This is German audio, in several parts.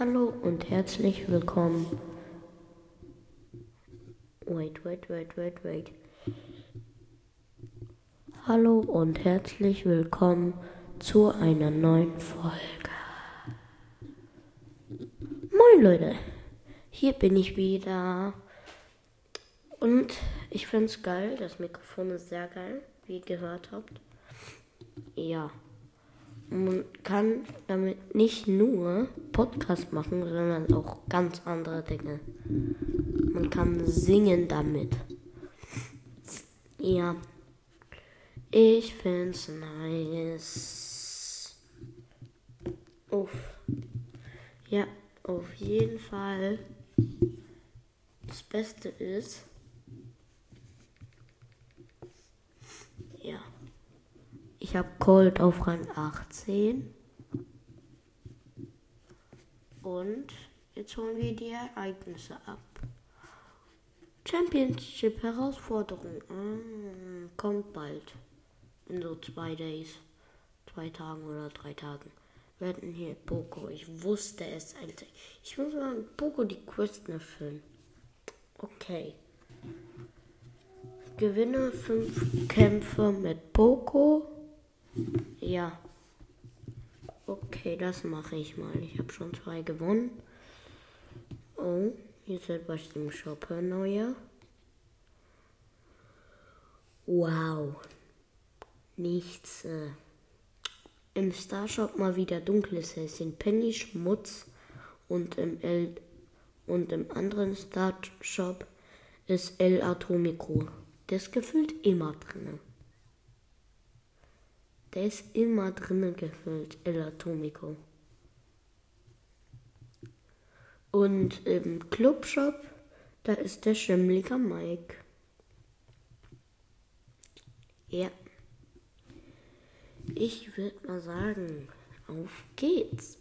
Hallo und herzlich willkommen. Wait, wait, wait, wait, wait. Hallo und herzlich willkommen zu einer neuen Folge. Moin Leute, hier bin ich wieder. Und ich finde es geil, das Mikrofon ist sehr geil, wie ihr gehört habt. Ja. Man kann damit nicht nur Podcast machen, sondern auch ganz andere Dinge. Man kann singen damit. Ja. Ich find's nice. Uff. Ja, auf jeden Fall. Das Beste ist. Ja. Ich habe Cold auf Rang 18. Und jetzt holen wir die Ereignisse ab. Championship Herausforderung. Ah, kommt bald. In so zwei Days. Zwei Tagen oder drei Tagen. Werden hier Poco. Ich wusste es eigentlich. Ich muss mal mit Poco die Quest erfüllen. Okay. Gewinne fünf Kämpfe mit Poco. Ja. Okay, das mache ich mal. Ich habe schon zwei gewonnen. Oh, hier ist etwas im Shop neuer. Wow. Nichts. Äh. Im Starshop mal wieder dunkles Häschen. Penny Schmutz. Und im El und im anderen Starshop ist El Atomico. Ist gefühlt immer drin. Der ist immer drinnen gefüllt, El Atomico. Und im Clubshop, da ist der schimmlige Mike. Ja. Ich würde mal sagen, auf geht's.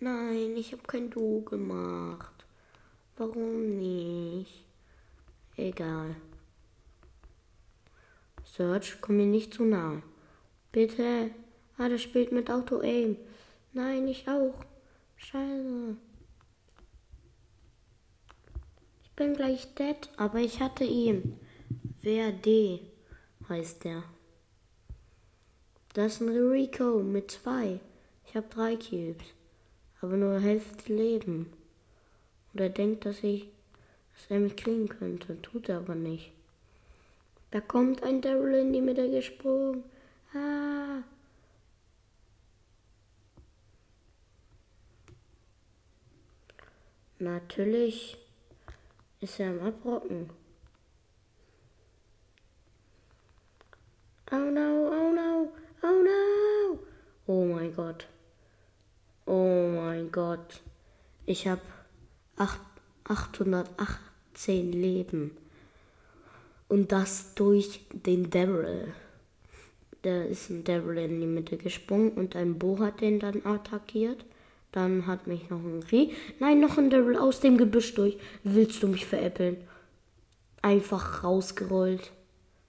Nein, ich habe kein Du gemacht. Warum nicht? Egal. Search, komm mir nicht zu nah. Bitte. Ah, der spielt mit Auto-Aim. Nein, ich auch. Scheiße. Ich bin gleich dead, aber ich hatte ihn. Wer D heißt der. Das ist ein Rico mit zwei. Ich habe drei Cubes, aber nur Hälfte Leben. Und er denkt, dass ich dass er mich kriegen könnte. Tut er aber nicht. Da kommt ein Daryl in die Mitte gesprungen. Ah. Natürlich ist er am Abrocken. Oh no, oh no, oh no. Oh mein Gott. Oh mein Gott. Ich habe 818 Leben. Und das durch den Daryl. Da ist ein Daryl in die Mitte gesprungen und ein Bo hat den dann attackiert. Dann hat mich noch ein Reh. Nein, noch ein Daryl aus dem Gebüsch durch. Willst du mich veräppeln? Einfach rausgerollt.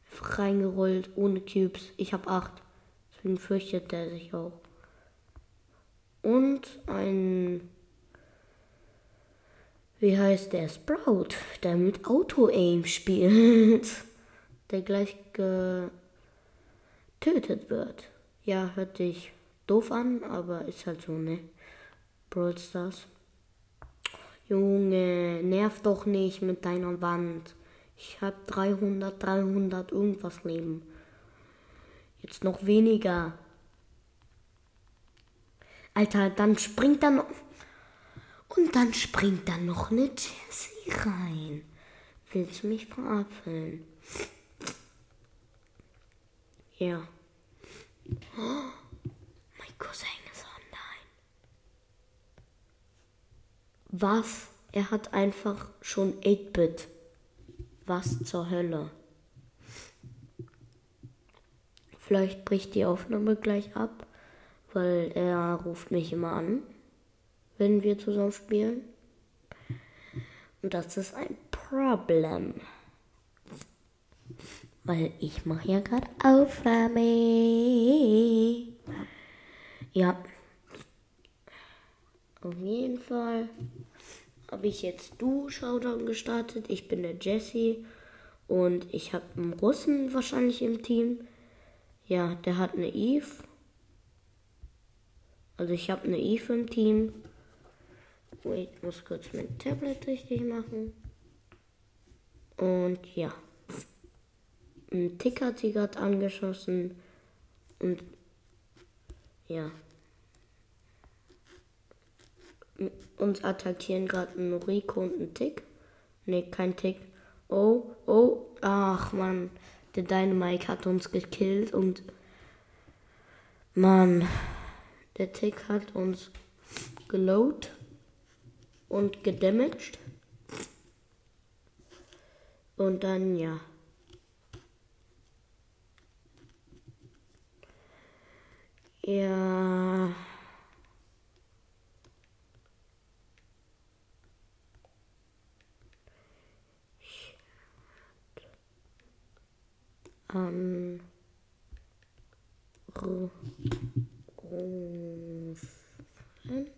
Einfach reingerollt, ohne Cubes. Ich habe acht. Deswegen fürchtet der sich auch. Und ein. Wie heißt der Sprout, der mit Auto-Aim spielt? Der gleich getötet wird. Ja, hört sich doof an, aber ist halt so, ne? Brawl Stars. Junge, nerv doch nicht mit deiner Wand. Ich hab 300, 300 irgendwas Leben. Jetzt noch weniger. Alter, dann springt da noch. Und dann springt da noch eine Jessie rein. Willst du mich verabfeln? Ja. Oh, mein Cousin ist online. Was? Er hat einfach schon 8-Bit. Was zur Hölle? Vielleicht bricht die Aufnahme gleich ab, weil er ruft mich immer an, wenn wir zusammen spielen. Und das ist ein Problem. weil ich mache ja gerade Aufnahme. Ja. Auf jeden Fall habe ich jetzt du Showdown gestartet. Ich bin der Jesse und ich habe einen Russen wahrscheinlich im Team. Ja, der hat eine Eve. Also ich habe eine Eve im Team. Wait, ich muss kurz mein Tablet richtig machen. Und ja. Ein Tick hat sie gerade angeschossen. Und ja. Uns attackieren gerade ein Rico und ein Tick. Ne, kein Tick. Oh, oh, ach man. Der Dynamite hat uns gekillt und Mann, der Tick hat uns geload und gedamaged. Und dann ja. Ja. Anrufen.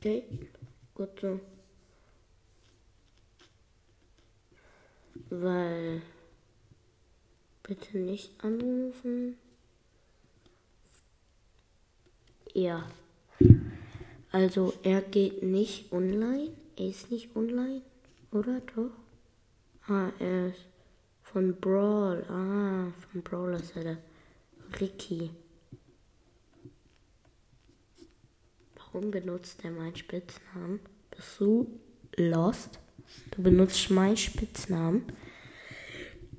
Okay, gut so. Weil. Bitte nicht anrufen. Ja. Also er geht nicht online. Er ist nicht online, oder doch? Ah, er ist von Brawl. Ah, von Brawl ist er der Ricky. Warum benutzt er meinen Spitznamen? Bist du lost? Du benutzt meinen Spitznamen.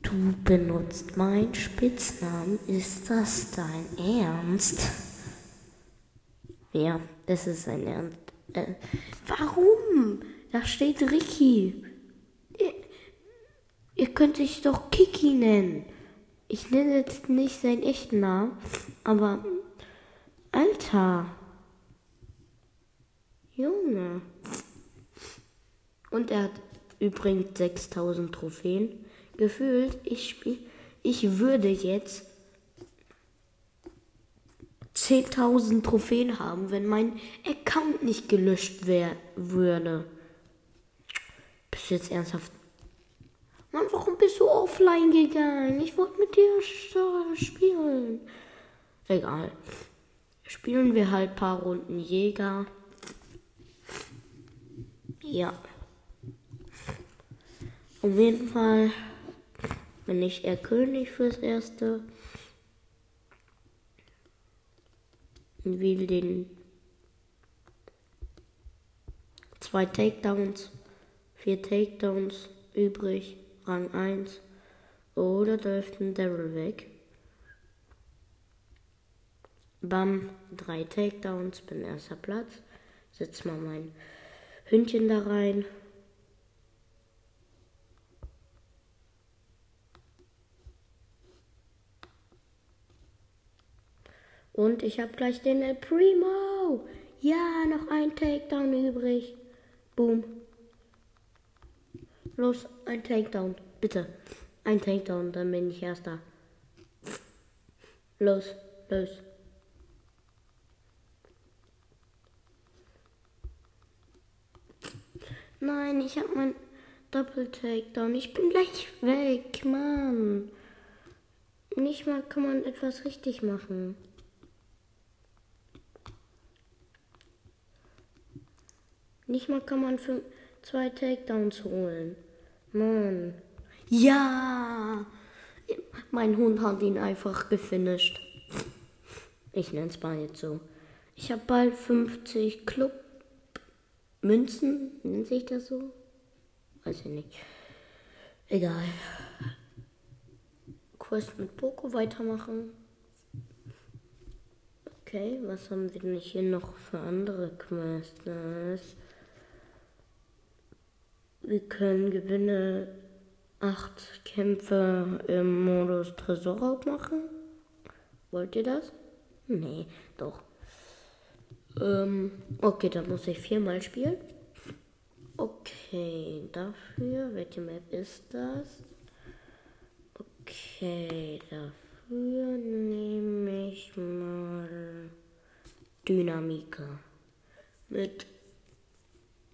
Du benutzt meinen Spitznamen. Ist das dein Ernst? Ja, das ist sein Ernst. Äh, warum? Da steht Ricky. Ihr, ihr könnt sich doch Kiki nennen. Ich nenne jetzt nicht seinen echten Namen, aber Alter. Junge. Und er hat übrigens 6000 Trophäen. Gefühlt, ich spiel, ich würde jetzt 10.000 Trophäen haben, wenn mein Account nicht gelöscht wär, würde. Bist du jetzt ernsthaft? Mann, warum bist du offline gegangen? Ich wollte mit dir spielen. Egal. Spielen wir halt paar Runden Jäger. Ja. Auf jeden Fall bin ich eher König fürs Erste. will den zwei Takedowns, vier Takedowns übrig, Rang 1. Oder läuft ein Daryl weg. Bam, drei Takedowns, bin erster Platz. Setz mal mein Hündchen da rein. Und ich habe gleich den El Primo. Ja, noch ein Takedown übrig. Boom. Los, ein Takedown. Bitte. Ein Takedown, dann bin ich erster. Los, los. Nein, ich habe mein Doppel-Takedown. Ich bin gleich weg, Mann. Nicht mal kann man etwas richtig machen. Nicht mal kann man für zwei Takedowns holen. Mann. Ja! Mein Hund hat ihn einfach gefinisht. Ich nenne es mal jetzt so. Ich habe bald 50 Club Münzen. Nennt sich das so? Weiß ich nicht. Egal. Quest mit Poco weitermachen. Okay, was haben wir denn hier noch für andere Quests? Wir können Gewinne acht Kämpfe im Modus Tresorraub machen. Wollt ihr das? Nee, doch. Ähm, okay, dann muss ich viermal spielen. Okay, dafür, welche Map ist das? Okay, dafür nehme ich mal Dynamika mit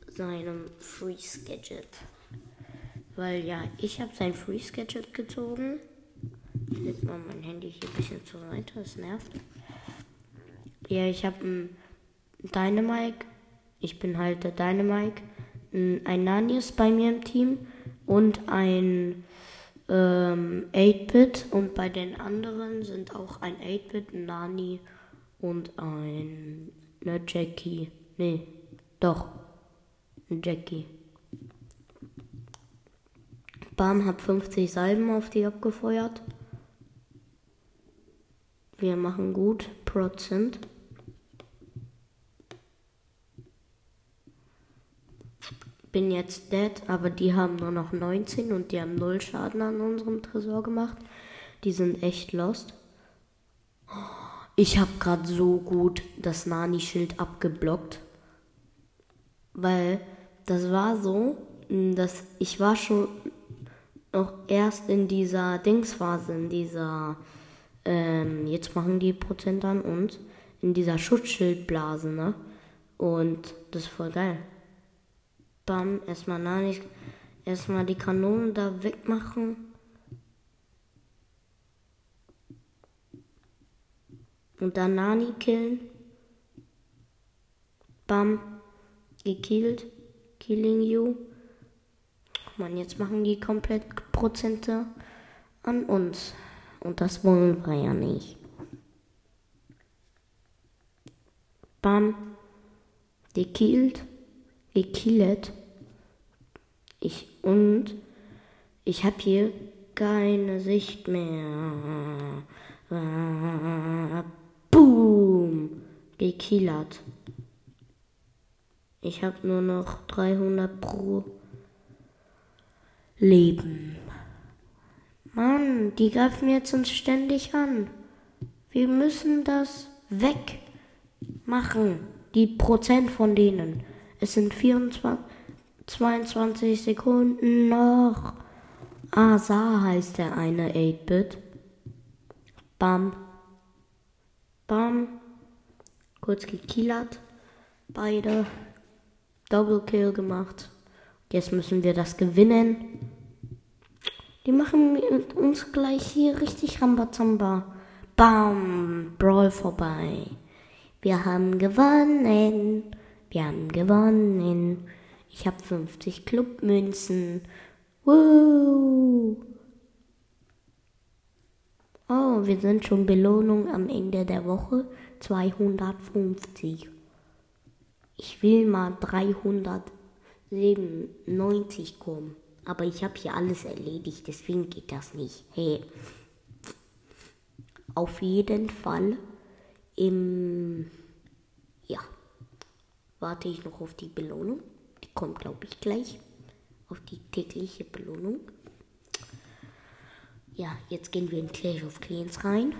seinem Freeze Gadget. Weil ja, ich habe sein Freeze Gadget gezogen. Lege mal mein Handy hier ein bisschen zur Seite, das nervt. Ja, ich habe ein Dynamike. Ich bin halt der Dynamike. Ein Nani ist bei mir im Team und ein ähm, 8-Bit. Und bei den anderen sind auch ein 8-Bit, ein Nani und ein eine Jackie. Nee, doch. Ein Jackie. Bam hat 50 Salben auf die abgefeuert. Wir machen gut. Prozent. Bin jetzt dead, aber die haben nur noch 19 und die haben 0 Schaden an unserem Tresor gemacht. Die sind echt lost. Ich habe gerade so gut das Nani-Schild abgeblockt. Weil das war so, dass ich war schon noch erst in dieser Dingsphase, in dieser, ähm, jetzt machen die Prozent an uns, in dieser Schutzschildblase, ne? Und das ist voll geil. Bam, erstmal Nani, erstmal die Kanonen da wegmachen. Und dann Nani killen. Bam. Gekillt. Killing you. Mann, jetzt machen die komplett Prozente an uns. Und das wollen wir ja nicht. Bam. Gekillt. Gekillt. Ich und ich habe hier keine Sicht mehr. Boom! Gekillert. Ich habe nur noch 300 pro Leben. Mann, die greifen jetzt uns ständig an. Wir müssen das wegmachen. Die Prozent von denen. Es sind 24, 22 Sekunden noch. Asa heißt der eine 8-Bit. Bam. Bam. Kurz gekillert. Beide. Double Kill gemacht. Jetzt müssen wir das gewinnen. Die machen mit uns gleich hier richtig Rambazamba. Bam. Brawl vorbei. Wir haben gewonnen. Wir haben gewonnen. Ich habe 50 Clubmünzen. Oh, wir sind schon Belohnung am Ende der Woche. 250. Ich will mal 397 kommen. Aber ich habe hier alles erledigt, deswegen geht das nicht. Hey. Auf jeden Fall im. Warte ich noch auf die Belohnung. Die kommt, glaube ich, gleich. Auf die tägliche Belohnung. Ja, jetzt gehen wir in Clash of Clans rein.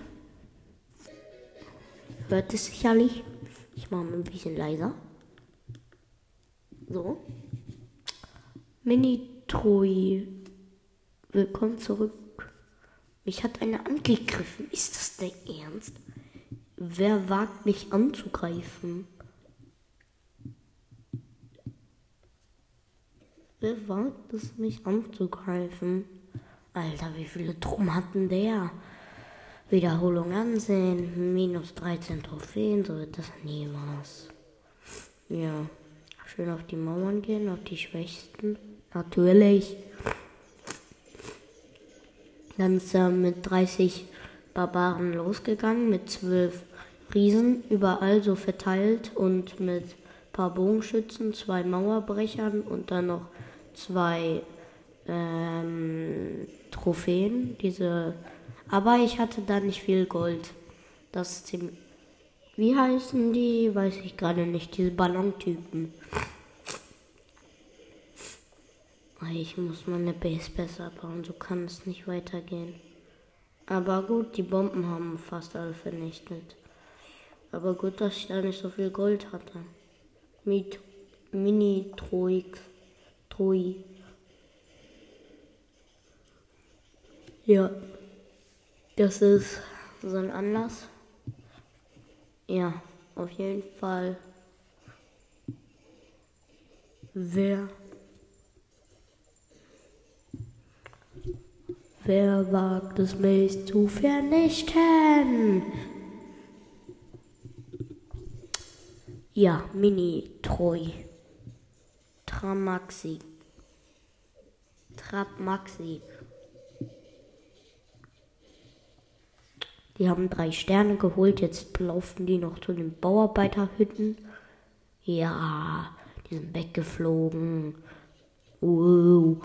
Hört es sicherlich. Ich mache mal ein bisschen leiser. So. Mini Troi. Willkommen zurück. Mich hat einer angegriffen. Ist das dein Ernst? Wer wagt mich anzugreifen? Wer wagt es, mich anzugreifen? Alter, wie viele Truppen hatten der? Wiederholung ansehen, minus 13 Trophäen, so wird das nie was. Ja, schön auf die Mauern gehen, auf die Schwächsten. Natürlich. Dann ist er mit 30 Barbaren losgegangen, mit 12 Riesen, überall so verteilt und mit ein paar Bogenschützen, zwei Mauerbrechern und dann noch zwei ähm, Trophäen, diese. Aber ich hatte da nicht viel Gold. Das ist ziemlich. Wie heißen die? Weiß ich gerade nicht. Diese Ballontypen. Ich muss meine Base besser bauen. So kann es nicht weitergehen. Aber gut, die Bomben haben fast alle vernichtet. Aber gut, dass ich da nicht so viel Gold hatte. Mit Mini-Troix. Trui. Ja, das ist so ein Anlass. Ja, auf jeden Fall. Wer Wer wagt es mich zu vernichten? Ja, Mini Tramaxi. Trapmaxi. Die haben drei Sterne geholt, jetzt laufen die noch zu den Bauarbeiterhütten. Ja, die sind weggeflogen. Uh,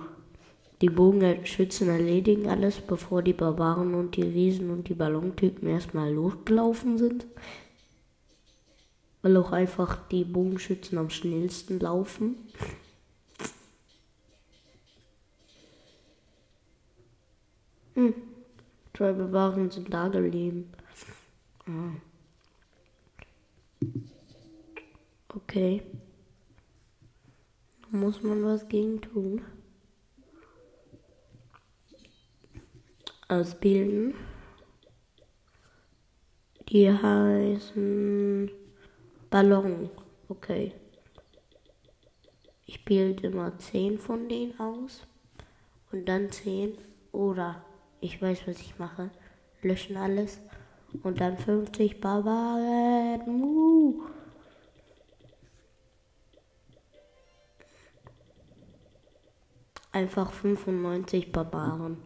die Bogenschützen erledigen alles, bevor die Barbaren und die Riesen und die Ballontypen erstmal losgelaufen sind. Weil auch einfach die Bogenschützen am schnellsten laufen. Hm. Zwei Barbaren sind da geblieben. Ah. Okay. Da muss man was gegen tun. ausbilden. Die heißen Ballon. Okay. Ich bilde immer 10 von denen aus. Und dann 10. Oder ich weiß, was ich mache. Löschen alles. Und dann 50 Barbaren. Uh. Einfach 95 Barbaren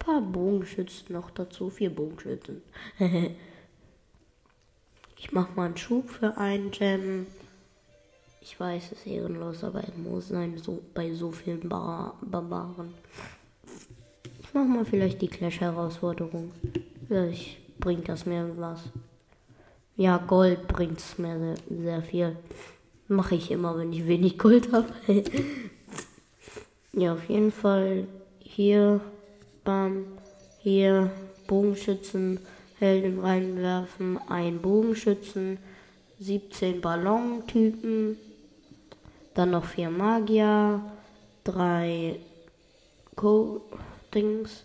paar Bogenschützen noch dazu. Vier Bogenschützen. ich mach mal einen Schub für einen Gem. Ich weiß, es ist ehrenlos, aber es muss sein, so, bei so vielen Bar Barbaren. Ich mach mal vielleicht die Clash-Herausforderung. Vielleicht bringt das mir was. Ja, Gold bringt es mir sehr, sehr viel. Mache ich immer, wenn ich wenig Gold habe. ja, auf jeden Fall hier Bam. Hier Bogenschützen, Helden reinwerfen, ein Bogenschützen, 17 Ballontypen, dann noch vier Magier, drei Co-Dings,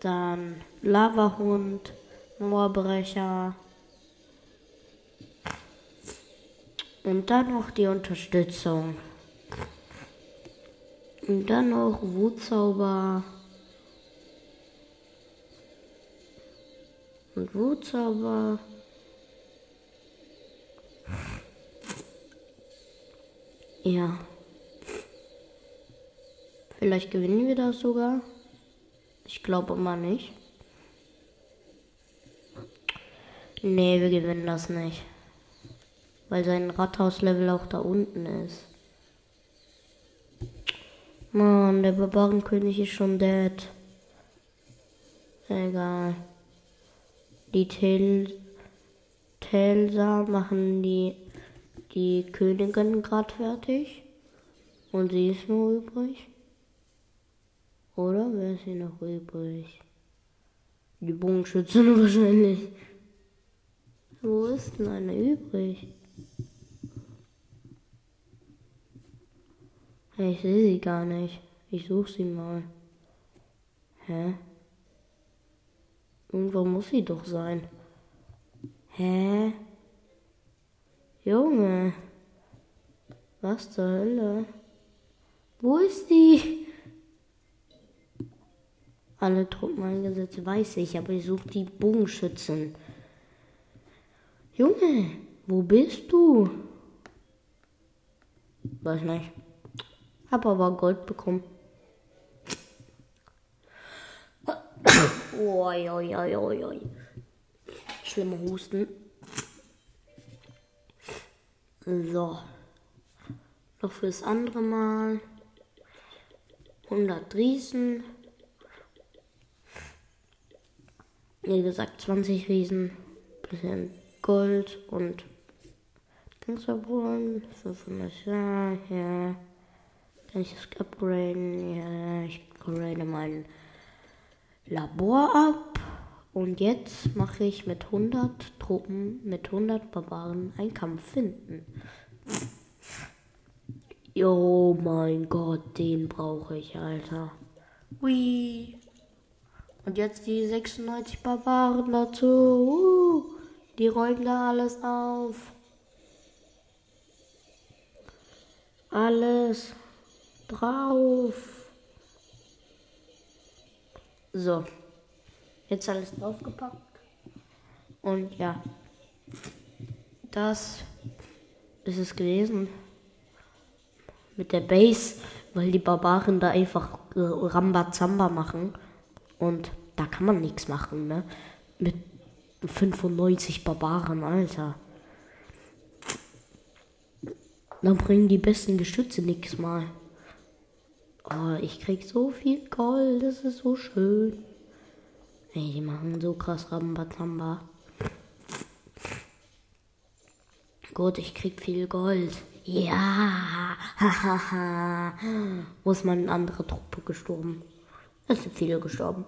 dann Lavahund, Moorbrecher und dann noch die Unterstützung. Und dann noch Wutzauber. und Wutzauber. Ja. Vielleicht gewinnen wir das sogar. Ich glaube mal nicht. Nee, wir gewinnen das nicht. Weil sein Rathauslevel auch da unten ist. Mann, der Barbarenkönig ist schon dead. Egal. Die Tel Telsa machen die, die Königin gerade fertig. Und sie ist nur übrig. Oder wer ist sie noch übrig? Die Bogenschützen wahrscheinlich. Wo ist denn eine übrig? Ich sehe sie gar nicht. Ich suche sie mal. Hä? Irgendwo muss sie doch sein. Hä? Junge. Was zur Hölle? Wo ist die? Alle Truppen eingesetzt, weiß ich, aber ich suche die Bogenschützen. Junge, wo bist du? Weiß nicht. Hab aber Gold bekommen. Oi, oi, oi, oi, oi. Schlimmer Husten. So. Noch fürs andere Mal. 100 Riesen. Wie gesagt, 20 Riesen. Bisschen Gold und Dingsverbrunnen. 500 ja, ja. Kann ich das upgraden? Ja, ich upgrade meinen Labor ab. Und jetzt mache ich mit 100 Truppen, mit 100 Barbaren einen Kampf finden. Oh mein Gott, den brauche ich, Alter. Ui. Und jetzt die 96 Barbaren dazu. Uh, die räumen da alles auf. Alles drauf. So. Jetzt alles draufgepackt. Und ja. Das ist es gewesen. Mit der Base, weil die Barbaren da einfach äh, Rambazamba machen. Und da kann man nichts machen, ne? Mit 95 Barbaren, Alter. Dann bringen die besten Geschütze nichts mal. Oh, ich krieg so viel Gold, das ist so schön. Ey, die machen so krass Rambazamba. Gut, ich krieg viel Gold. Ja, hahaha. Wo ist meine andere Truppe gestorben? Es sind viele gestorben.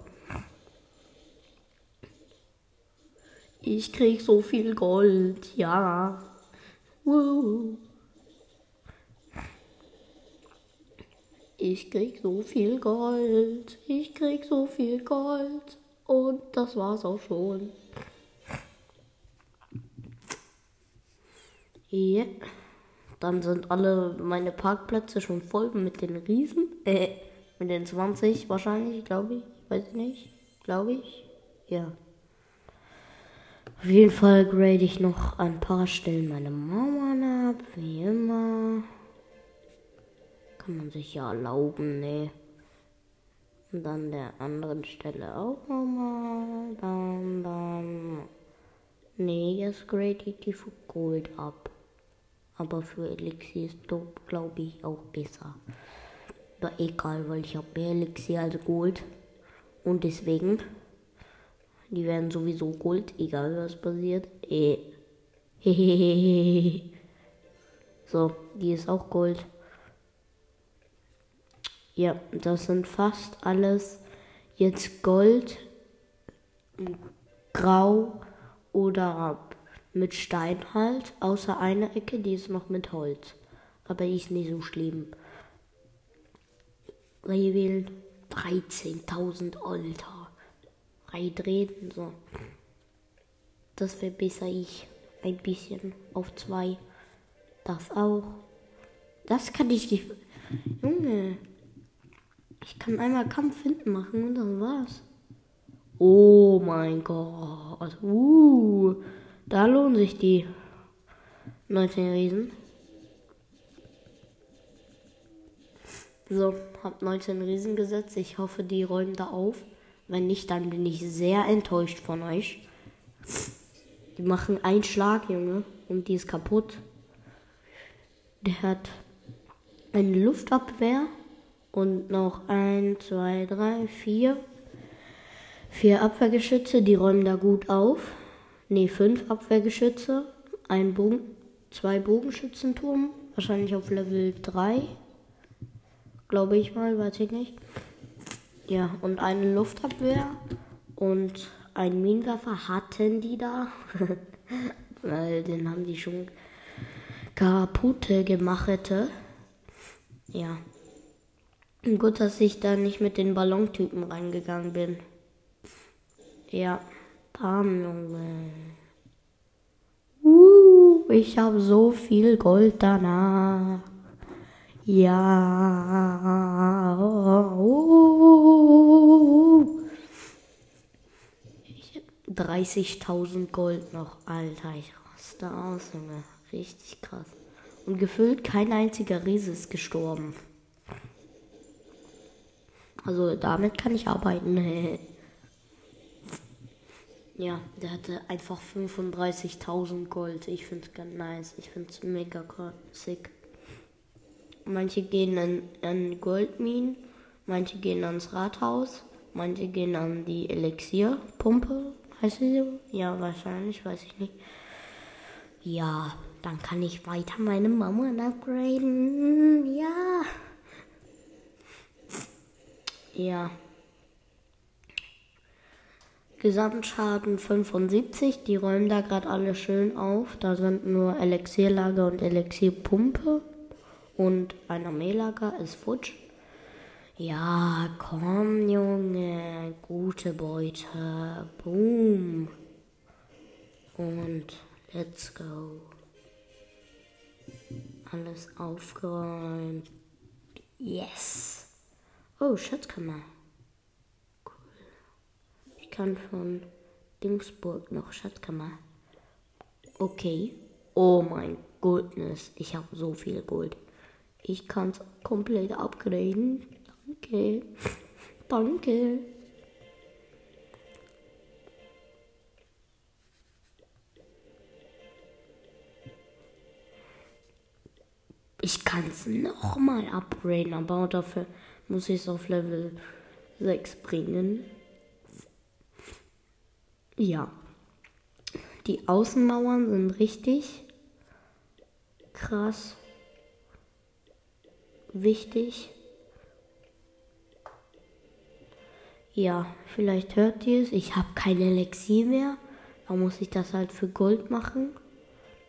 Ich krieg so viel Gold, ja. Woo. Ich krieg so viel Gold, ich krieg so viel Gold und das war's auch schon. Ja, dann sind alle meine Parkplätze schon voll mit den Riesen. Äh, mit den 20 wahrscheinlich, glaube ich. Weiß ich nicht. Glaube ich. Ja. Auf jeden Fall grade ich noch ein paar Stellen meine Mauern ab, wie immer. Kann man sich ja erlauben, ne? Und dann der anderen Stelle auch nochmal. Dann, dann. Nee, jetzt grade ich die für Gold ab. Aber für Elixier ist glaube ich, auch besser. Aber egal, weil ich habe mehr Elixier als Gold. Und deswegen. Die werden sowieso Gold, egal was passiert. Eh. so, die ist auch Gold. Ja, das sind fast alles jetzt Gold, Grau oder mit Stein halt, außer eine Ecke, die ist noch mit Holz. Aber die ist nicht so schlimm. Rehwählen 13.000 Alter. Reidrehen, so. Das verbessere ich ein bisschen auf zwei. Das auch. Das kann ich. Junge. Ich kann einmal Kampf hinten machen und dann war's. Oh mein Gott. Uh, da lohnen sich die 19 Riesen. So, hab 19 Riesen gesetzt. Ich hoffe, die räumen da auf. Wenn nicht, dann bin ich sehr enttäuscht von euch. Die machen einen Schlag, Junge, und die ist kaputt. Der hat eine Luftabwehr und noch ein, zwei, drei, vier. Vier Abwehrgeschütze, die räumen da gut auf. Ne, fünf Abwehrgeschütze. Ein Bogen, zwei Bogenschützenturm. Wahrscheinlich auf Level 3. Glaube ich mal, weiß ich nicht. Ja, und eine Luftabwehr und ein Minenwerfer hatten die da. Weil den haben die schon kaputte gemacht. Ja, Gut, dass ich da nicht mit den Ballontypen reingegangen bin. Ja, bam, Junge. Uh, ich habe so viel Gold danach. Ja. Uh, 30.000 Gold noch. Alter, ich raste aus, Junge. Richtig krass. Und gefühlt kein einziger Riese ist gestorben. Also damit kann ich arbeiten. ja, der hatte einfach 35.000 Gold. Ich finde es ganz nice. Ich finde es mega sick. Manche gehen an, an Goldminen, manche gehen ans Rathaus, manche gehen an die Elixierpumpe. Heißt sie so? Ja, wahrscheinlich, weiß ich nicht. Ja, dann kann ich weiter meine Mama upgraden. Ja. Ja. Gesamtschaden 75. Die räumen da gerade alle schön auf. Da sind nur Elixierlager und Elixierpumpe. Und ein Armeelager ist futsch. Ja, komm, Junge. Gute Beute. Boom. Und let's go. Alles aufgeräumt. Yes. Oh, Schatzkammer. Cool. Ich kann von Dingsburg noch Schatzkammer. Okay. Oh mein Goodness. Ich habe so viel Gold. Ich kann es komplett upgraden. Danke. Danke. Ich kann es nochmal upgraden, aber dafür muss ich es auf Level 6 bringen. Ja. Die Außenmauern sind richtig krass wichtig. Ja, vielleicht hört ihr es. Ich habe kein Elixier mehr. Da muss ich das halt für Gold machen.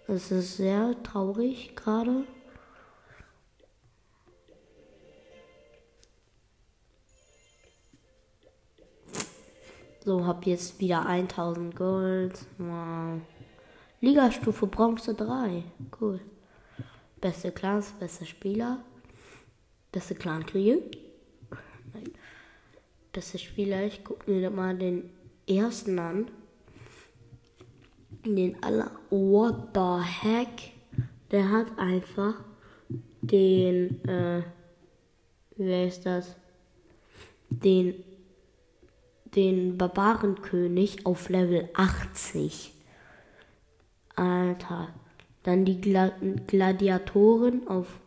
Das ist sehr traurig gerade. So, hab jetzt wieder 1000 Gold. Wow. Ligastufe Bronze 3. Cool. Beste Class, beste Spieler. Beste Clan-Kriege. Nein. Beste Spieler. Ich guck mir mal den ersten an. Den aller. What the heck? Der hat einfach den. Äh, wer ist das? Den den Barbarenkönig auf Level 80. Alter. Dann die Gla Gladiatoren auf,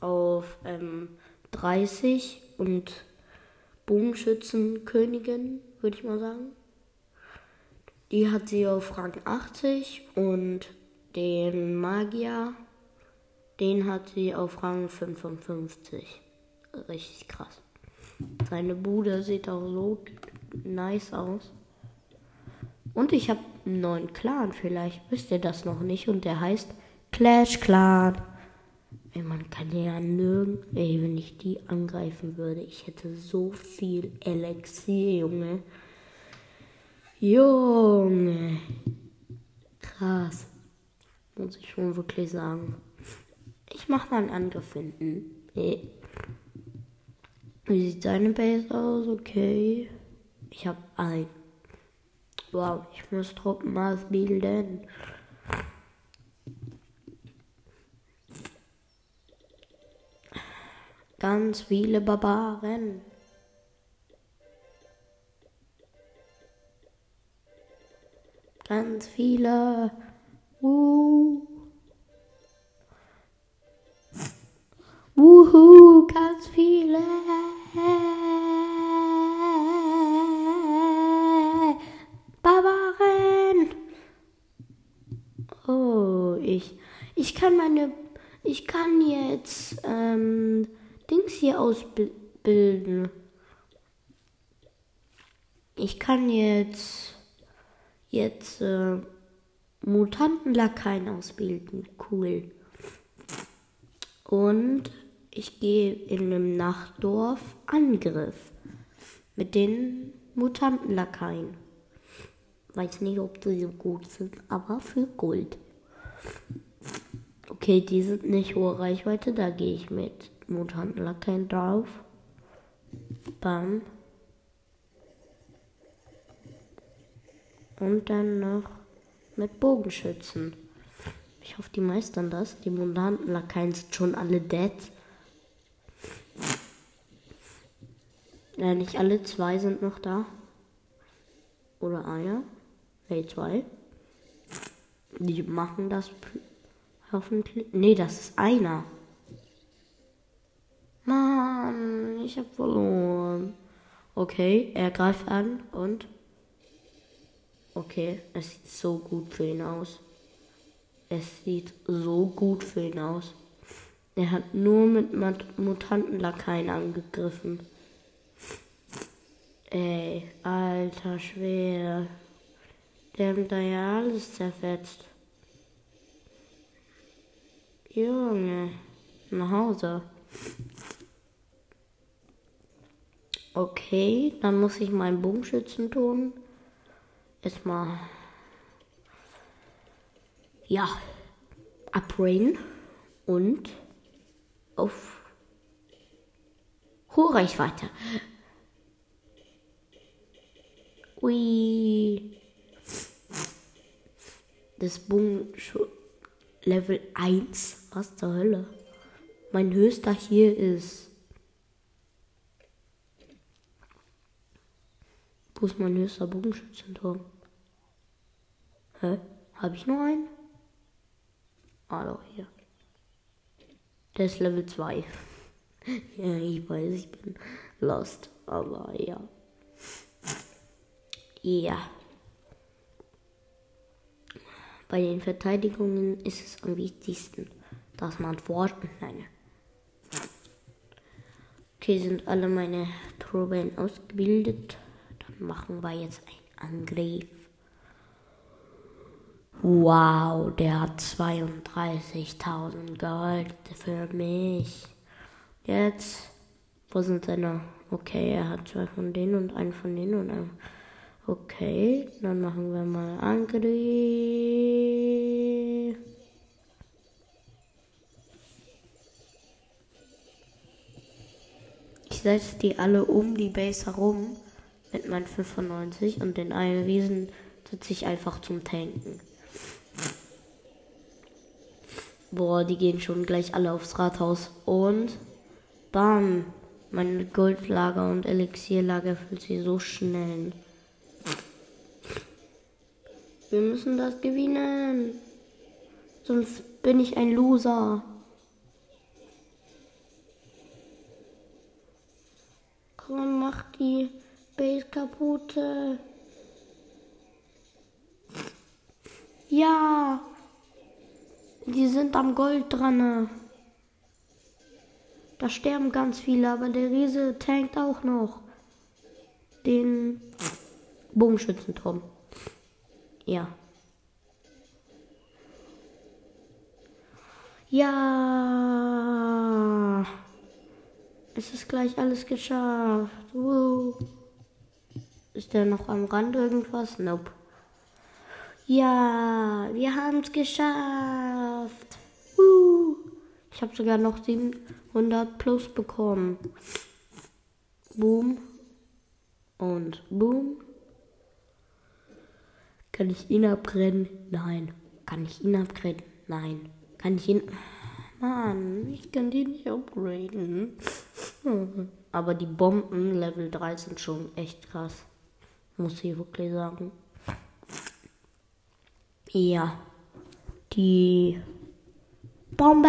auf ähm, 30 und Bogenschützenkönigin, würde ich mal sagen. Die hat sie auf Rang 80 und den Magier, den hat sie auf Rang 55. Richtig krass. Seine Bude sieht auch so nice aus. Und ich habe einen neuen Clan, vielleicht wisst ihr das noch nicht. Und der heißt Clash Clan. Man kann ja nirgends. Ey, wenn ich die angreifen würde, ich hätte so viel Elixier, Junge. Junge. Krass. Muss ich schon wirklich sagen. Ich mach mal einen Angriff finden. Wie sieht deine Base aus? Okay. Ich habe ein. Wow, ich muss Truppenmaß bilden. Ganz viele Barbaren. Ganz viele. Uh. Wuhu, ganz viele. Barbaren. Oh, ich, ich kann meine, ich kann jetzt ähm, Dings hier ausbilden. Ich kann jetzt jetzt äh, Mutantenlakaien ausbilden. Cool. Und ich gehe in einem Nachtdorf Angriff mit den Mutantenlakaien. Weiß nicht, ob die so gut sind, aber für Gold. Okay, die sind nicht hohe Reichweite, da gehe ich mit Mutantenlakaien drauf. Bam. Und dann noch mit Bogenschützen. Ich hoffe, die meistern das. Die Mutantenlakaien sind schon alle dead. Ja, nicht alle zwei sind noch da. Oder einer. Nee, zwei. Die machen das hoffentlich. Nee, das ist einer. Mann, ich hab verloren. Okay, er greift an und. Okay, es sieht so gut für ihn aus. Es sieht so gut für ihn aus. Er hat nur mit Mutantenlakaien angegriffen. Ey, alter Schwer. Der hat da ja alles zerfetzt. Junge. Nach Hause. Okay, dann muss ich meinen Bogenschützenturm erstmal ja upgraden und auf hohe Reichweite. Ui. Das Bogen Level 1. Was zur Hölle? Mein höchster hier ist. Wo ist mein höchster Bogenschützenturm? Hä? Habe ich noch einen? Ah, doch, hier. Der ist Level 2. ja, ich weiß, ich bin lost. Aber ja. Ja. Bei den Verteidigungen ist es am wichtigsten, dass man Worten nennt. Okay, sind alle meine Truppen ausgebildet. Machen wir jetzt einen Angriff. Wow, der hat 32.000 Gold für mich. Jetzt, wo sind seine? Okay, er hat zwei von denen und einen von denen und einen. Okay, dann machen wir mal Angriff. Ich setze die alle um die Base herum mit meinen 95 und den einen Riesen setze ich einfach zum Tanken. Boah, die gehen schon gleich alle aufs Rathaus. Und bam. Mein Goldlager und Elixierlager füllt sie so schnell. Wir müssen das gewinnen. Sonst bin ich ein Loser. Komm, mach die Base kaputt. Ja. Die sind am Gold dran. Da sterben ganz viele, aber der Riese tankt auch noch. Den Bogenschützenturm. Ja. Ja. Es ist gleich alles geschafft. Uh. Ist der noch am Rand irgendwas? Nope. Ja, wir haben es geschafft. Uh. Ich habe sogar noch 700 plus bekommen. Boom. Und boom. Kann ich ihn abbrennen? Nein. Kann ich ihn upgraden? Nein. Kann ich ihn. Mann, ich kann die nicht upgraden. Aber die Bomben Level 3 sind schon echt krass. Muss ich wirklich sagen. Ja. Die Bombe.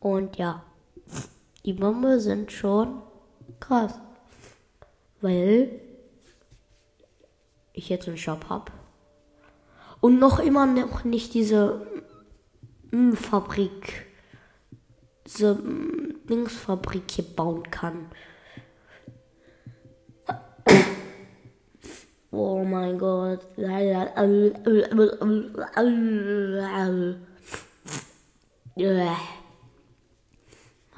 Und ja. Die Bombe sind schon krass. Weil ich jetzt einen Shop habe. Und noch immer noch nicht diese Fabrik, diese Dingsfabrik hier bauen kann. Oh mein Gott.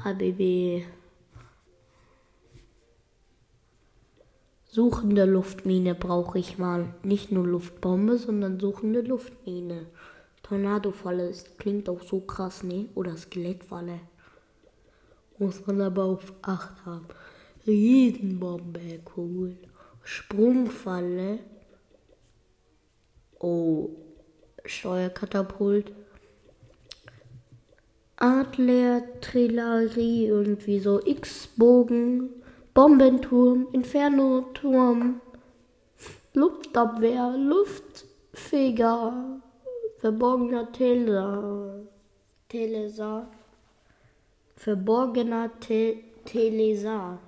Habibi. Suchende Luftmine brauche ich mal. Nicht nur Luftbombe, sondern suchende Luftmine. Tornadofalle klingt auch so krass, ne? Oder Skelettfalle. Muss man aber auf 8 haben. Riesenbombe, cool. Sprungfalle. Oh, Steuerkatapult. Adler-Trillerie, irgendwie so X-Bogen. Bombenturm, Inferno-Turm, Luftabwehr, Luftfeger, verborgener Tele Telesar, verborgener Te Telesar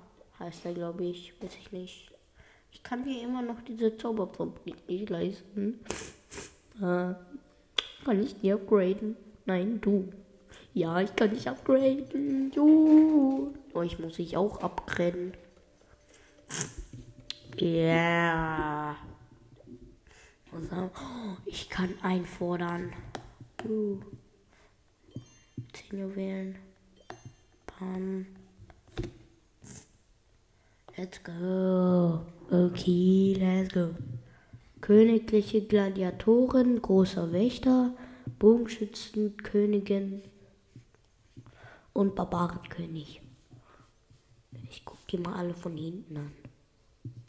heißt er, glaube ich, weiß ich nicht. Ich kann mir immer noch diese Zauberfabrik nicht leisten. Äh, kann ich die upgraden? Nein, du. Ja, ich kann dich upgraden. Du. Oh, ich muss dich auch upgraden. Ja. Yeah. Ich kann einfordern. Uh. 10 Juwelen. Bam. Let's go. Okay, let's go. Königliche Gladiatoren, großer Wächter, Bogenschützenkönigin und Barbarenkönig. Ich guck die mal alle von hinten an.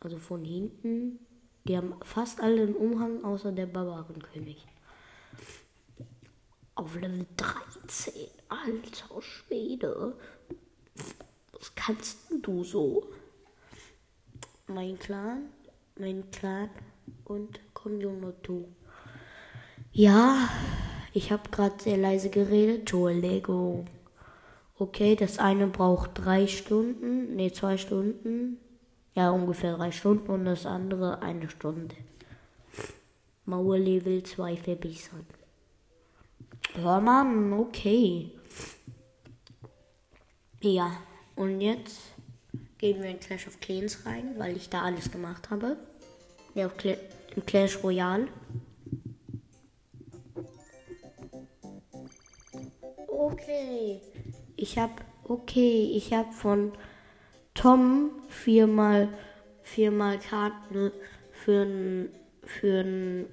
Also von hinten. Die haben fast alle einen Umhang außer der Barbarenkönig. Auf Level 13. Alter Schwede. Was kannst du so? Mein Clan, mein Clan und Community. Ja, ich habe gerade sehr leise geredet. Lego. Okay, das eine braucht drei Stunden, ne, zwei Stunden. Ja, ungefähr drei Stunden und das andere eine Stunde. Mauer Level 2 verbessern. Ja, Mann, okay. Ja, und jetzt gehen wir in Clash of Clans rein, weil ich da alles gemacht habe. Ja, auf Cl in Clash Royale. Okay. Ich habe okay, ich habe von Tom viermal viermal Karten für ein für ein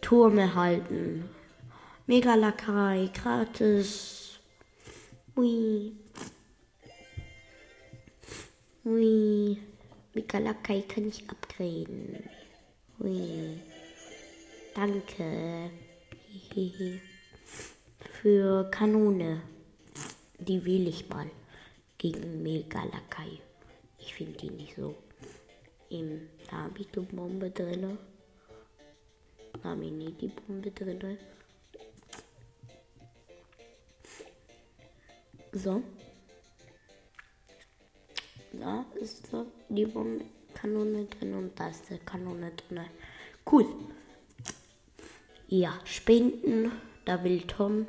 Turm erhalten. Mega Lakai, gratis. Ui. Ui. Mega Lakai kann ich upgraden. Ui. Danke. Für Kanone. Die wähle ich mal. Gegen Mega Lakai. Ich finde die nicht so. Im, da habe ich die Bombe drin. Da habe ich nicht die Bombe drin. So. Da ist so die Bombenkanone drin und da ist die Kanone drin. Cool. Ja, Spenden. Da will Tom.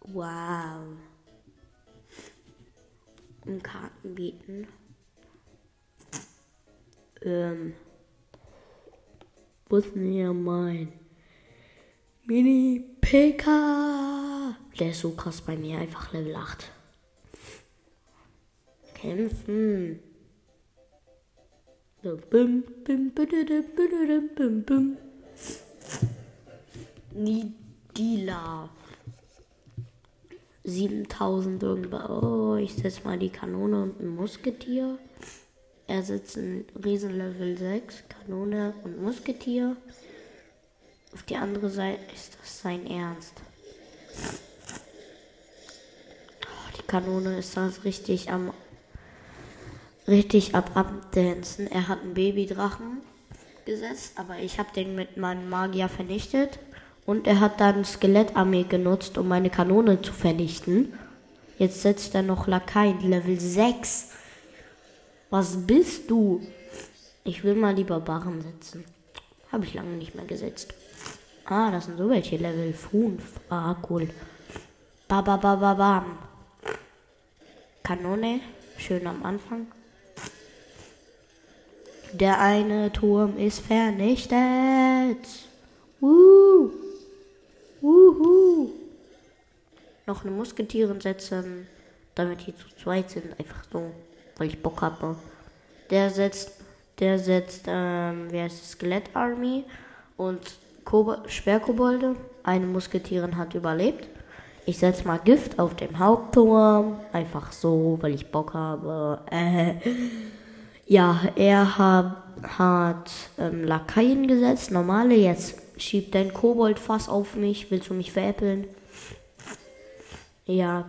Wow. Und Karten bieten. Ähm. Wo ist denn hier mein Mini PK? Der ist so krass bei mir, einfach Level 8. Kämpfen. So, bim, bim, bim, bim, bim, bim. Nidila. 7000 irgendwas. Oh, ich setze mal die Kanone und ein Musketier. Er sitzt in Riesenlevel 6, Kanone und Musketier. Auf die andere Seite ist das sein Ernst. Oh, die Kanone ist das richtig am richtig ab abdancen. Er hat einen Babydrachen gesetzt, aber ich habe den mit meinem Magier vernichtet. Und er hat dann Skelettarmee genutzt, um meine Kanone zu vernichten. Jetzt setzt er noch Lakaien, Level 6. Was bist du? Ich will mal die Barbaren setzen. Habe ich lange nicht mehr gesetzt. Ah, das sind so welche Level 5. Ah, cool. Ba, ba, ba, ba, bam. Kanone. Schön am Anfang. Der eine Turm ist vernichtet. Woo. Wuhu. Noch eine Musketieren setzen, damit die zu zweit sind. Einfach so, weil ich Bock habe. Der setzt, der setzt, ähm, wer ist Skelett Army und Kobo Sperrkobolde. Eine Musketierin hat überlebt. Ich setze mal Gift auf dem Hauptturm. Einfach so, weil ich Bock habe. Äh. Ja, er hat, hat ähm, Lakaien gesetzt. Normale jetzt schiebt dein Kobold-Fass auf mich. Willst du mich veräppeln? Ja.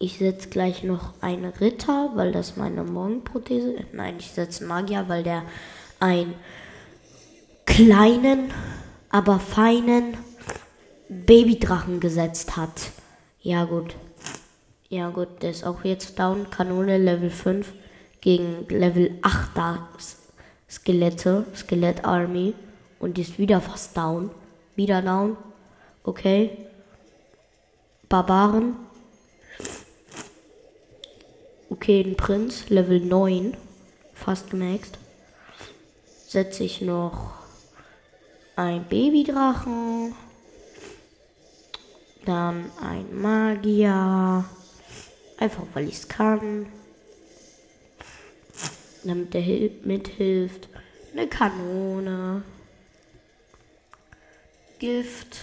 Ich setze gleich noch einen Ritter, weil das meine Morgenprothese ist. Nein, ich setze Magier, weil der einen kleinen, aber feinen Babydrachen gesetzt hat. Ja, gut. Ja, gut, der ist auch jetzt down. Kanone Level 5 gegen Level 8 da Skelette, Skelett Army und die ist wieder fast down. Wieder down. Okay. Barbaren. Okay, ein Prinz, Level 9. Fast gemaxt. Setze ich noch ein Babydrachen. Dann ein Magier. Einfach weil ich es kann. Damit der Hil mithilft. Eine Kanone. Gift.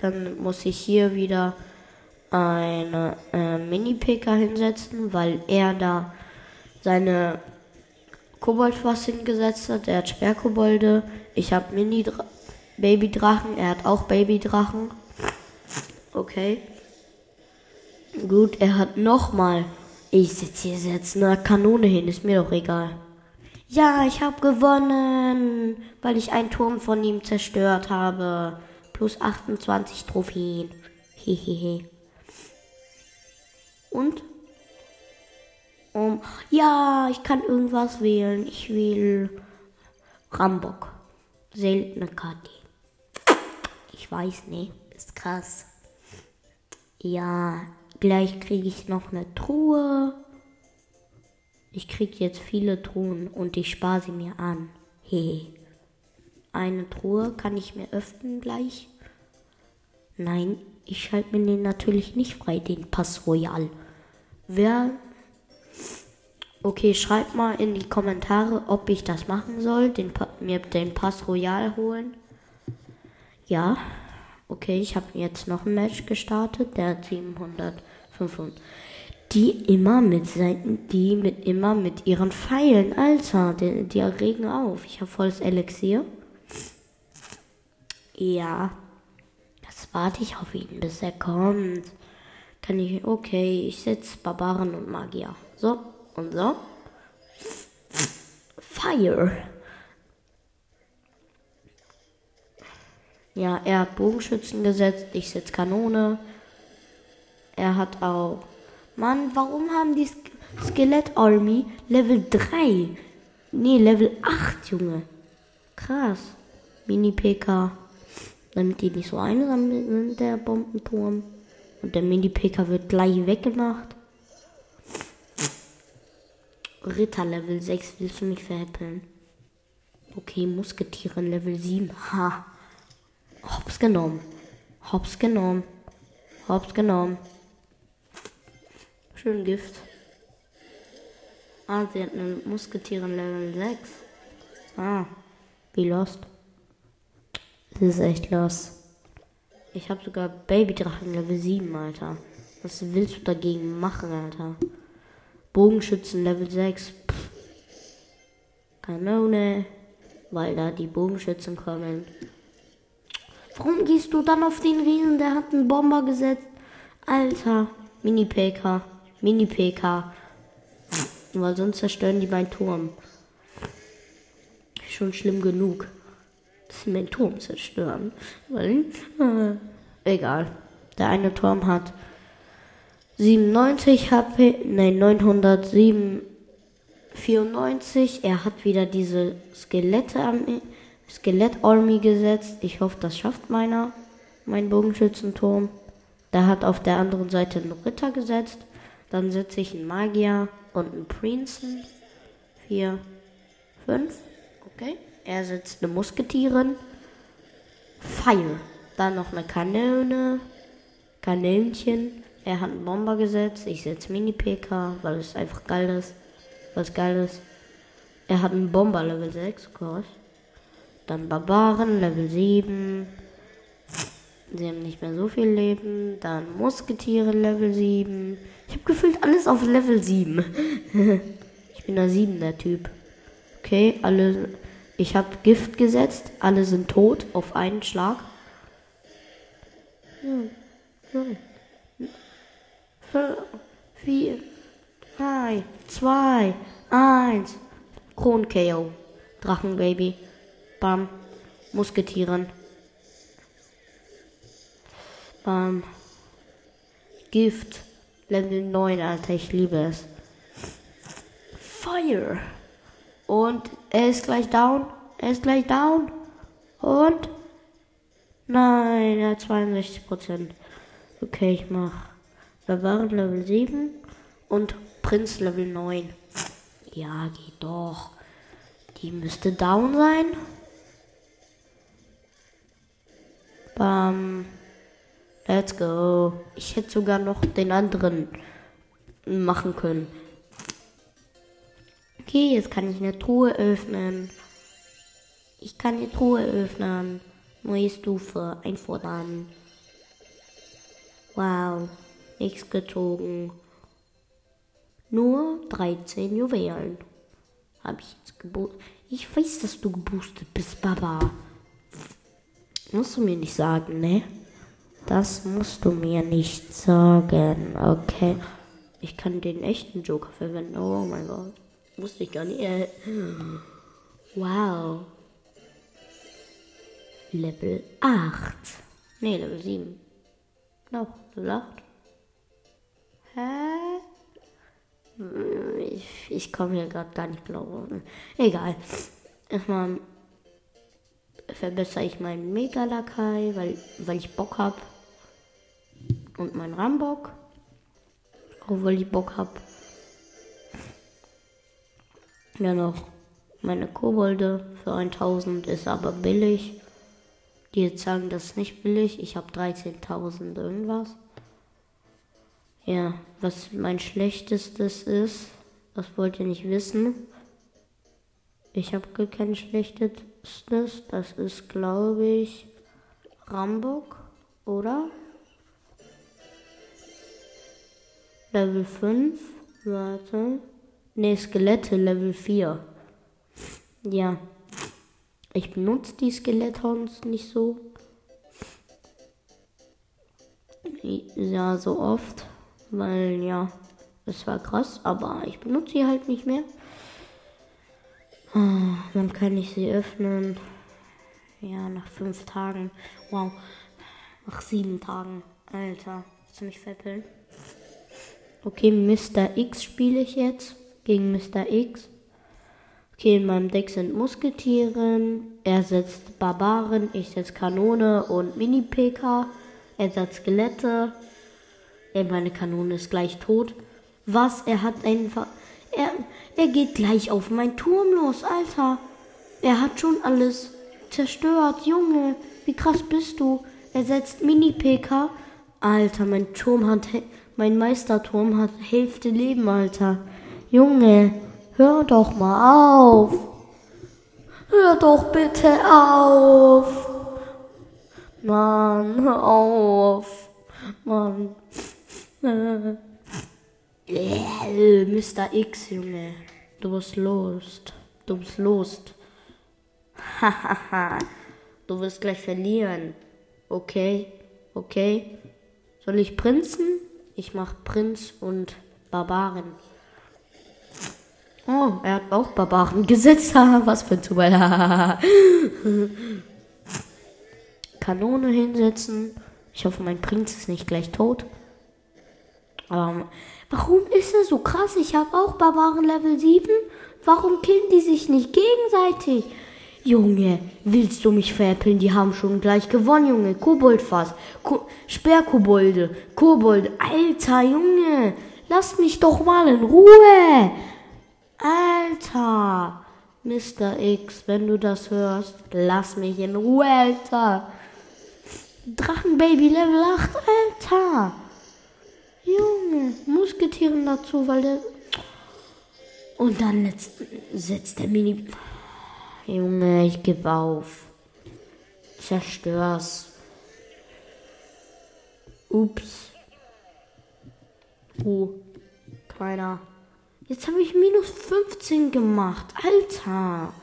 Dann muss ich hier wieder eine äh, Mini-Picker hinsetzen, weil er da seine Koboldfass hingesetzt hat. Er hat Sperrkobolde. Ich habe Mini-Babydrachen. Er hat auch Babydrachen. Okay. Gut, er hat nochmal. Ich sitze hier jetzt eine Kanone hin. Ist mir doch egal. Ja, ich habe gewonnen, weil ich einen Turm von ihm zerstört habe. Plus 28 Trophäen. Hehehe. Und? Um, ja, ich kann irgendwas wählen. Ich will Rambock. Seltene Karte. Ich weiß nicht. Ist krass. Ja, gleich kriege ich noch eine Truhe. Ich kriege jetzt viele Truhen und ich spare sie mir an. Hehe. Eine Truhe kann ich mir öffnen gleich. Nein, ich schalte mir den natürlich nicht frei, den Pass Royal. Wer. Okay, schreibt mal in die Kommentare, ob ich das machen soll, den mir den Pass Royal holen. Ja. Okay, ich habe jetzt noch ein Match gestartet, der hat 700, 500. Die immer mit Seiten, die mit immer mit ihren Pfeilen, Alter, die, die regen auf. Ich habe volles Elixier. Ja, warte ich auf ihn, bis er kommt. Kann ich, okay, ich setze Barbaren und Magier. So, und so. Fire. Ja, er hat Bogenschützen gesetzt, ich setze Kanone. Er hat auch. Mann, warum haben die Skelett Army Level 3? Nee, Level 8, Junge. Krass. Mini-PK damit die nicht so einsam sind, der Bombenturm. Und der Mini-PK wird gleich weggemacht. Ritter Level 6 willst du mich veräppeln? Okay, Musketieren Level 7. Ha. Hops genommen. Hops genommen. Hops genommen. Schön Gift. Ah, sie hat eine Musketieren Level 6. Ah, wie lost. Das ist echt los. Ich habe sogar Babydrachen Level 7, Alter. Was willst du dagegen machen, Alter? Bogenschützen Level 6. Pff. Kanone. Weil da die Bogenschützen kommen. Warum gehst du dann auf den Riesen? Der hat einen Bomber gesetzt. Alter. Mini-PK. Mini-PK. Weil sonst zerstören die meinen Turm. Schon schlimm genug dass sie meinen Turm zerstören. Weil, äh, egal. Der eine Turm hat 97 HP, nein, 994. Er hat wieder diese Skelette am Skelett Army gesetzt. Ich hoffe, das schafft meiner, mein Bogenschützenturm. Der hat auf der anderen Seite einen Ritter gesetzt. Dann setze ich einen Magier und einen Prinzen. Vier, fünf. Okay. Er setzt eine Musketierin. Pfeil. Dann noch eine Kanone. Kanönchen. Er hat einen Bomber gesetzt. Ich setze Mini-PK, weil es einfach geil ist. Es geil ist. Er hat einen Bomber Level 6, Gott. Dann Barbaren Level 7. Sie haben nicht mehr so viel Leben. Dann Musketiere Level 7. Ich habe gefühlt alles auf Level 7. ich bin der 7 der Typ. Okay, alle ich habe Gift gesetzt, alle sind tot auf einen Schlag. Vier, drei, zwei, eins. Kron-KO. Drachenbaby. Bam. Musketieren. Bam. Gift. Level 9, Alter, ich liebe es. Fire. Und er ist gleich down. Er ist gleich down. Und. Nein, er hat 62%. Okay, ich mach Barbaren Level 7 und Prinz Level 9. Ja, geht doch. Die müsste down sein. Bam. Let's go. Ich hätte sogar noch den anderen machen können. Okay, jetzt kann ich eine Truhe öffnen. Ich kann die Truhe öffnen. Neue Stufe einfordern. Wow, nichts gezogen. Nur 13 Juwelen. Habe ich jetzt geboostet. Ich weiß, dass du geboostet bist, Baba. Musst du mir nicht sagen, ne? Das musst du mir nicht sagen, okay? Ich kann den echten Joker verwenden. Oh mein Gott. Wusste ich gar nicht. Äh, wow. Level 8. Ne, Level 7. Noch, Level 8. Hä? Ich, ich komme hier gerade gar nicht genau. Egal. Erstmal verbessere ich meinen Mega-Lakai, weil, weil ich Bock habe. Und mein Rambock. Auch weil ich Bock habe. Ja, noch meine Kobolde für 1000 ist aber billig. Die jetzt sagen, das ist nicht billig. Ich habe 13.000 irgendwas. Ja, was mein schlechtestes ist, das wollt ihr nicht wissen. Ich habe kein schlechtestes. Das ist, glaube ich, Rambock, oder? Level 5. Warte. Ne, Skelette Level 4. Ja. Ich benutze die Skeletons nicht so. Ja, so oft. Weil, ja, es war krass, aber ich benutze sie halt nicht mehr. Oh, dann kann ich sie öffnen. Ja, nach fünf Tagen. Wow. Nach sieben Tagen. Alter, willst du mich veppeln? Okay, Mr. X spiele ich jetzt gegen Mr. X. Okay, in meinem Deck sind Musketieren. Er setzt Barbaren, ich setze Kanone und Mini-PK. Er setzt Skelette. Ey, meine Kanone ist gleich tot. Was? Er hat einfach. Er, er geht gleich auf meinen Turm los, Alter. Er hat schon alles zerstört. Junge, wie krass bist du? Er setzt Mini-PK. Alter, mein Turm hat. Mein Meisterturm hat Hälfte Leben, Alter. Junge, hör doch mal auf. Hör doch bitte auf. Mann, hör auf. Mann. Mr. X, Junge. Du bist lost. Du bist lost. Hahaha. du wirst gleich verlieren. Okay? Okay? Soll ich Prinzen? Ich mach Prinz und Barbaren. Oh, er hat auch Barbaren gesetzt. Was für ein Zufall. Kanone hinsetzen. Ich hoffe, mein Prinz ist nicht gleich tot. Ähm, warum ist er so krass? Ich habe auch Barbaren Level 7. Warum killen die sich nicht gegenseitig? Junge, willst du mich veräppeln? Die haben schon gleich gewonnen, Junge. Koboldfass. Ko Sperrkobolde. Kobold. Alter, Junge. Lass mich doch mal in Ruhe. Alter. Mr. X, wenn du das hörst, lass mich in Ruhe, Alter. Drachenbaby Level 8, Alter. Junge, Musketieren dazu, weil der. Und dann setzt der Mini. Junge, ich gebe auf. Zerstör's. Ups. Oh, keiner. Jetzt habe ich minus 15 gemacht. Alter.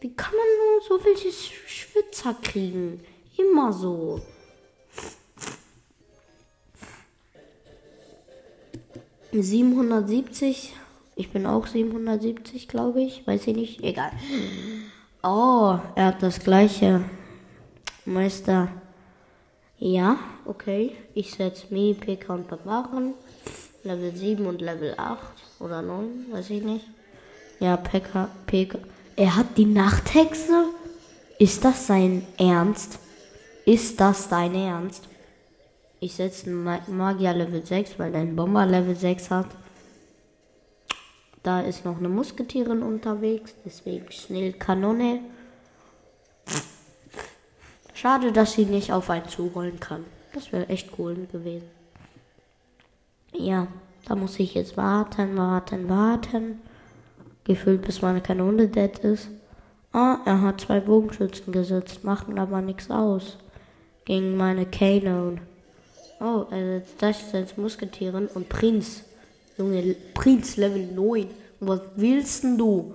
Wie kann man nur so welche Schwitzer kriegen? Immer so. Siebenhundertsiebzig ich bin auch 770, glaube ich. Weiß ich nicht. Egal. Oh, er hat das gleiche. Meister. Ja, okay. Ich setze Mini, PK und Barbaren. Level 7 und Level 8 oder 9, weiß ich nicht. Ja, PK, PK. Er hat die Nachthexe? Ist das sein Ernst? Ist das dein Ernst? Ich setze einen Magier Level 6, weil dein Bomber Level 6 hat. Da ist noch eine Musketierin unterwegs, deswegen schnell Kanone. Schade, dass sie nicht auf einen zurollen kann. Das wäre echt cool gewesen. Ja, da muss ich jetzt warten, warten, warten. Gefühlt, bis meine Kanone dead ist. Ah, er hat zwei Bogenschützen gesetzt, machen aber nichts aus. Gegen meine Kanone. Oh, er setzt das als Musketieren und Prinz. Junge, Prinz Level 9. Was willst denn du?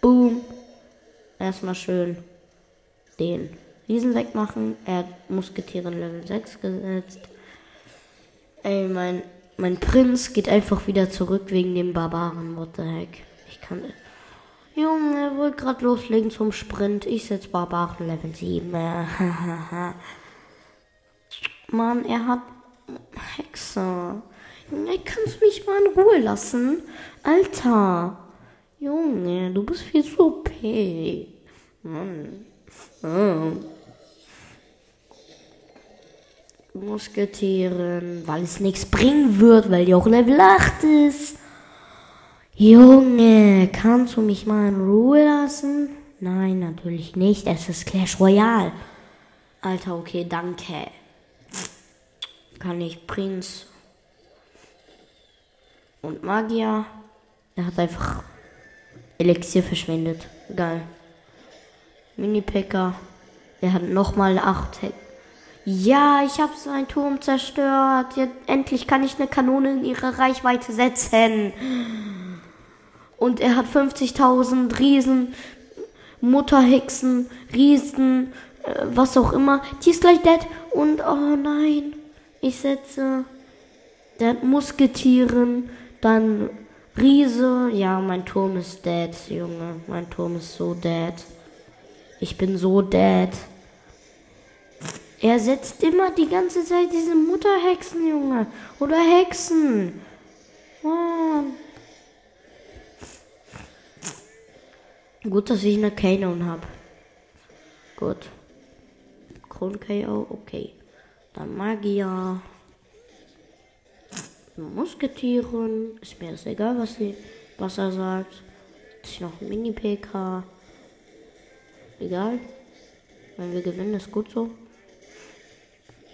Boom. Erstmal schön den Riesen wegmachen. Er hat Musketieren Level 6 gesetzt. Ey, mein, mein Prinz geht einfach wieder zurück wegen dem Barbaren. What the heck? Ich kann. Junge, er wollte gerade loslegen zum Sprint. Ich setze Barbaren Level 7. Mann, er hat Hexe. Junge, kannst du mich mal in Ruhe lassen? Alter. Junge, du bist viel zu OP. Mann. Oh. Musketieren, weil es nichts bringen wird, weil die auch Level 8 ist. Junge, kannst du mich mal in Ruhe lassen? Nein, natürlich nicht. Es ist Clash Royale. Alter, okay, danke. Kann ich Prinz und Magier. Er hat einfach Elixier verschwendet. Geil. Mini-Packer. Er hat nochmal 8 Heck. Ja, ich habe seinen Turm zerstört. Jetzt, endlich kann ich eine Kanone in ihre Reichweite setzen. Und er hat 50.000 Riesen, Mutterhexen, Riesen, äh, was auch immer. Die ist gleich dead. Und, oh nein. Ich setze. Der hat Musketieren. Dann Riese. Ja, mein Turm ist dead, Junge. Mein Turm ist so dead. Ich bin so dead. Er setzt immer die ganze Zeit diese Mutterhexen, Junge. Oder Hexen. Mann. Gut, dass ich eine Kanon habe. Gut. Kron KO, okay. Dann Magier. Musketieren. Ist mir das egal, was, sie, was er sagt. Jetzt noch ein Mini-PK. Egal. Wenn wir gewinnen, ist gut so.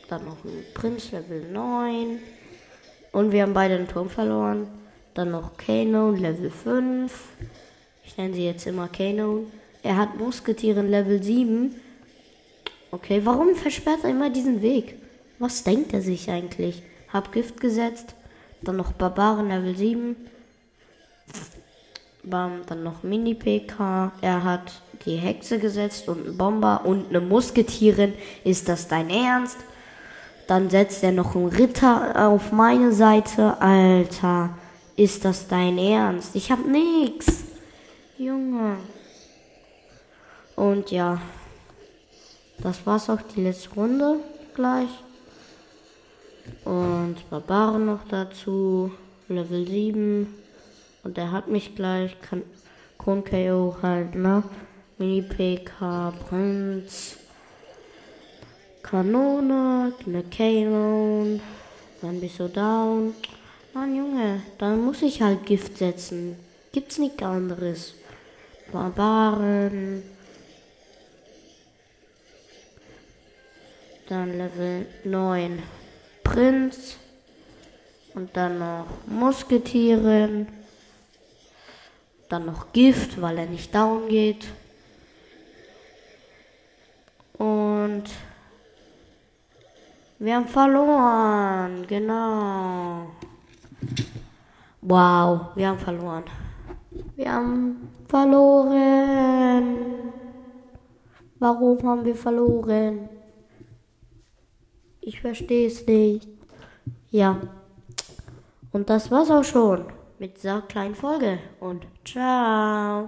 Dann noch ein Prinz Level 9. Und wir haben beide den Turm verloren. Dann noch Kano Level 5. Ich nenne sie jetzt immer Kano. Er hat Musketieren Level 7. Okay, warum versperrt er immer diesen Weg? Was denkt er sich eigentlich? Hab Gift gesetzt. Dann noch Barbaren Level 7. Bam, dann noch Mini-PK. Er hat die Hexe gesetzt und einen Bomber und eine Musketierin. Ist das dein Ernst? Dann setzt er noch einen Ritter auf meine Seite. Alter, ist das dein Ernst? Ich hab nix. Junge. Und ja, das war's auch die letzte Runde gleich. Und Barbaren noch dazu. Level 7. Und er hat mich gleich. Kann Kron KO halt, ne? Mini PK, Prinz. Kanone, Kanon. Dann bist du down. Mann, Junge, dann muss ich halt Gift setzen. Gibt's nichts anderes. Barbaren. Dann Level 9 Prinz. Und dann noch Musketieren. Dann noch Gift, weil er nicht down geht. Und wir haben verloren. Genau. Wow, wir haben verloren. Wir haben verloren. Warum haben wir verloren? Ich verstehe es nicht. Ja. Und das war's auch schon mit dieser kleinen Folge. Und ciao.